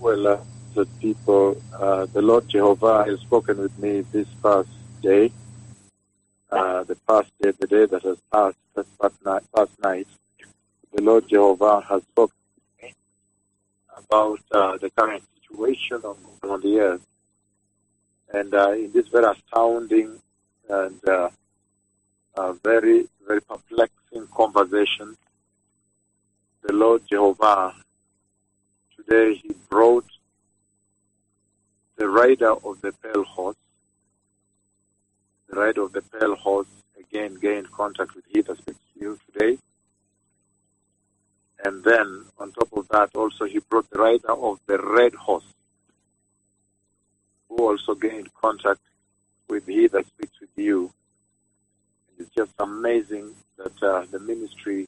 Well, uh, the people, uh, the Lord Jehovah has spoken with me this past day, uh, the past day, the day that has passed, that past night, past night. The Lord Jehovah has spoken to me about uh, the current situation on, on the earth. And uh, in this very astounding and uh, very, very perplexing conversation, the Lord Jehovah today he brought the rider of the pale horse. The rider of the pale horse again gained contact with he that speaks to you today. And then on top of that also he brought the rider of the red horse who also gained contact with he that speaks with you. And it's just amazing that uh, the ministry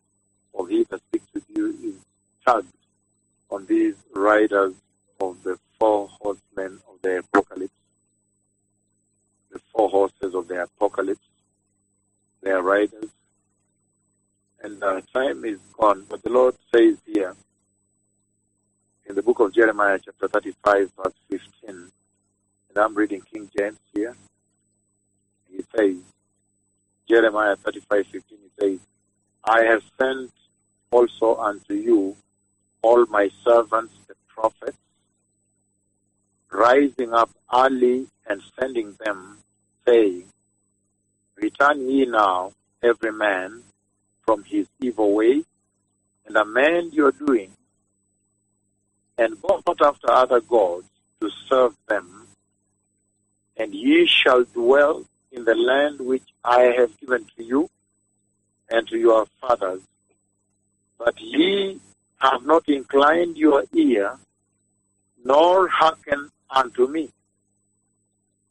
of he that speaks with you is tagged on these riders of the four horsemen of the apocalypse, the four horses of the apocalypse, their riders. And uh, time is gone, but the Lord says here in the book of Jeremiah, chapter 35, verse 15, and I'm reading King James here. He says, Jeremiah 35, 15, he says, I have sent also unto you all my servants, the prophets, rising up early and sending them, saying, Return ye now, every man, from his evil way, and amend your doing, and go not after other gods to serve them, and ye shall dwell in the land which I have given to you and to your fathers. But ye have not inclined your ear, nor hearken unto me.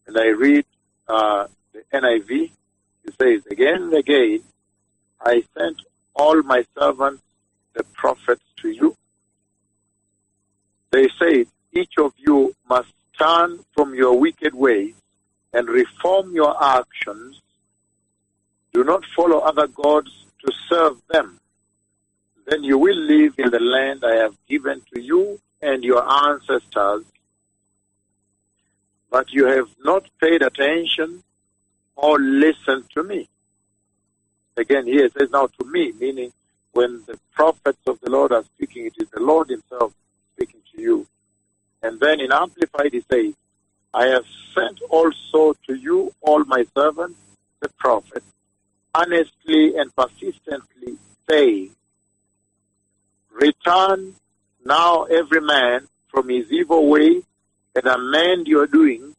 And I read uh, the NIV. It says, Again and again, I sent all my servants, the prophets, to you. They said, Each of you must turn from your wicked ways and reform your actions. Do not follow other gods to serve them. Then you will live in the land I have given to you and your ancestors. But you have not paid attention or listened to me. Again, here it says now to me, meaning when the prophets of the Lord are speaking, it is the Lord Himself speaking to you. And then in Amplified, He says, I have sent also to you all my servants, the prophets, honestly and persistently saying, Return now every man from his evil way and amend your doings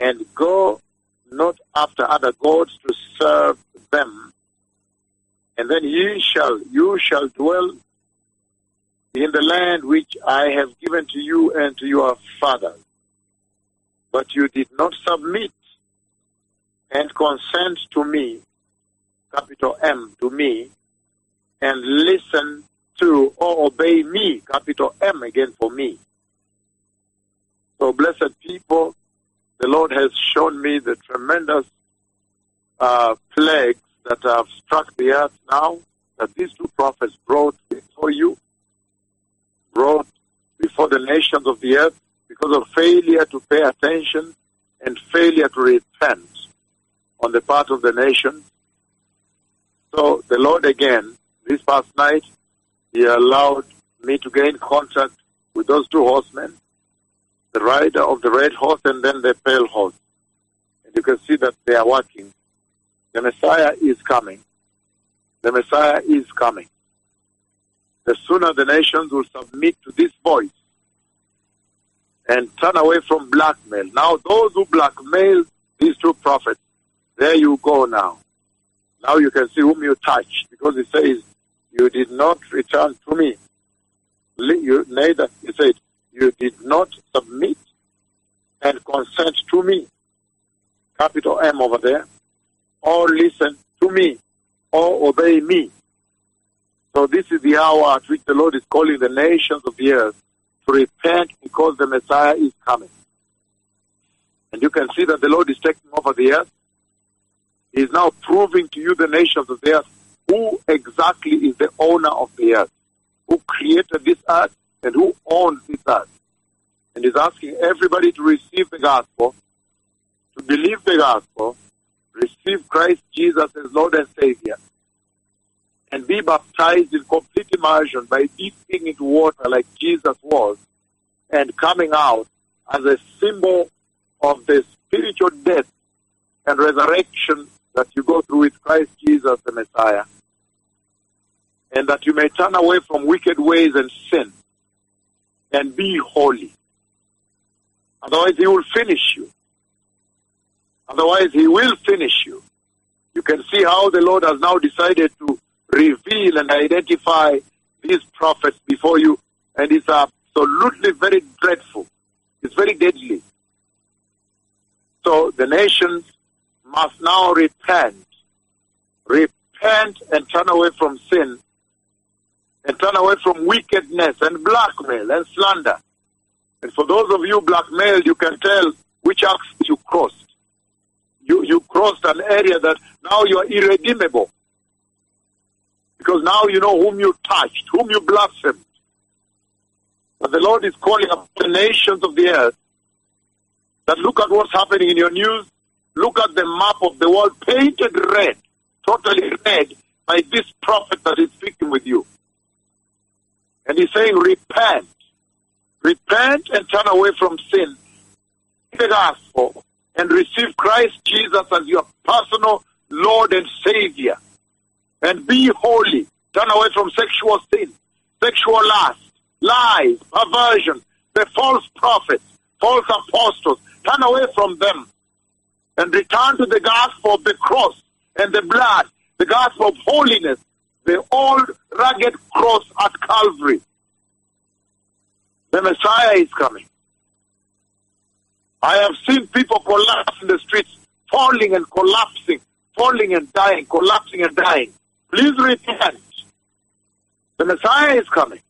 and go not after other gods to serve them. And then ye shall, you shall dwell in the land which I have given to you and to your fathers. But you did not submit and consent to me, capital M, to me, and listen to or obey me, capital M again for me. So, blessed people, the Lord has shown me the tremendous uh, plagues that have struck the earth now, that these two prophets brought before you, brought before the nations of the earth because of failure to pay attention and failure to repent on the part of the nation. So the Lord again, this past night, He allowed me to gain contact with those two horsemen, the rider of the red horse and then the pale horse. And you can see that they are working. The Messiah is coming. The Messiah is coming. The sooner the nations will submit to this voice and turn away from blackmail. Now, those who blackmail these two prophets, there you go now. Now you can see whom you touch because it says, You did not return to me. You, neither, he said, You did not submit and consent to me. Capital M over there. Or listen to me. Or obey me. So this is the hour at which the Lord is calling the nations of the earth to repent because the Messiah is coming. And you can see that the Lord is taking over the earth. He is now proving to you, the nations of the earth, who exactly is the owner of the earth, who created this earth, and who owns this earth. And is asking everybody to receive the gospel, to believe the gospel, receive Christ Jesus as Lord and Savior, and be baptized in complete immersion by dipping into water like Jesus was, and coming out as a symbol of the spiritual death and resurrection that you go through with Christ Jesus the Messiah. And that you may turn away from wicked ways and sin and be holy. Otherwise, he will finish you. Otherwise, he will finish you. You can see how the Lord has now decided to reveal and identify these prophets before you, and it's absolutely very dreadful. It's very deadly. So the nations must now repent. Repent and turn away from sin and turn away from wickedness and blackmail and slander. And for those of you blackmailed, you can tell which acts you crossed. You, you crossed an area that now you are irredeemable. Because now you know whom you touched, whom you blasphemed. But the Lord is calling up the nations of the earth that look at what's happening in your news, look at the map of the world painted red, totally red, by this prophet that is speaking with you. And he's saying, repent. Repent and turn away from sin. The gospel and receive Christ Jesus as your personal Lord and Savior. And be holy. Turn away from sexual sin, sexual lust, lies, perversion, the false prophets, false apostles. Turn away from them and return to the gospel of the cross and the blood, the gospel of holiness, the old rugged cross at Calvary. The Messiah is coming. I have seen people collapse in the streets, falling and collapsing, falling and dying, collapsing and dying. Please repent. The Messiah is coming.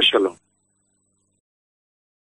Shalom.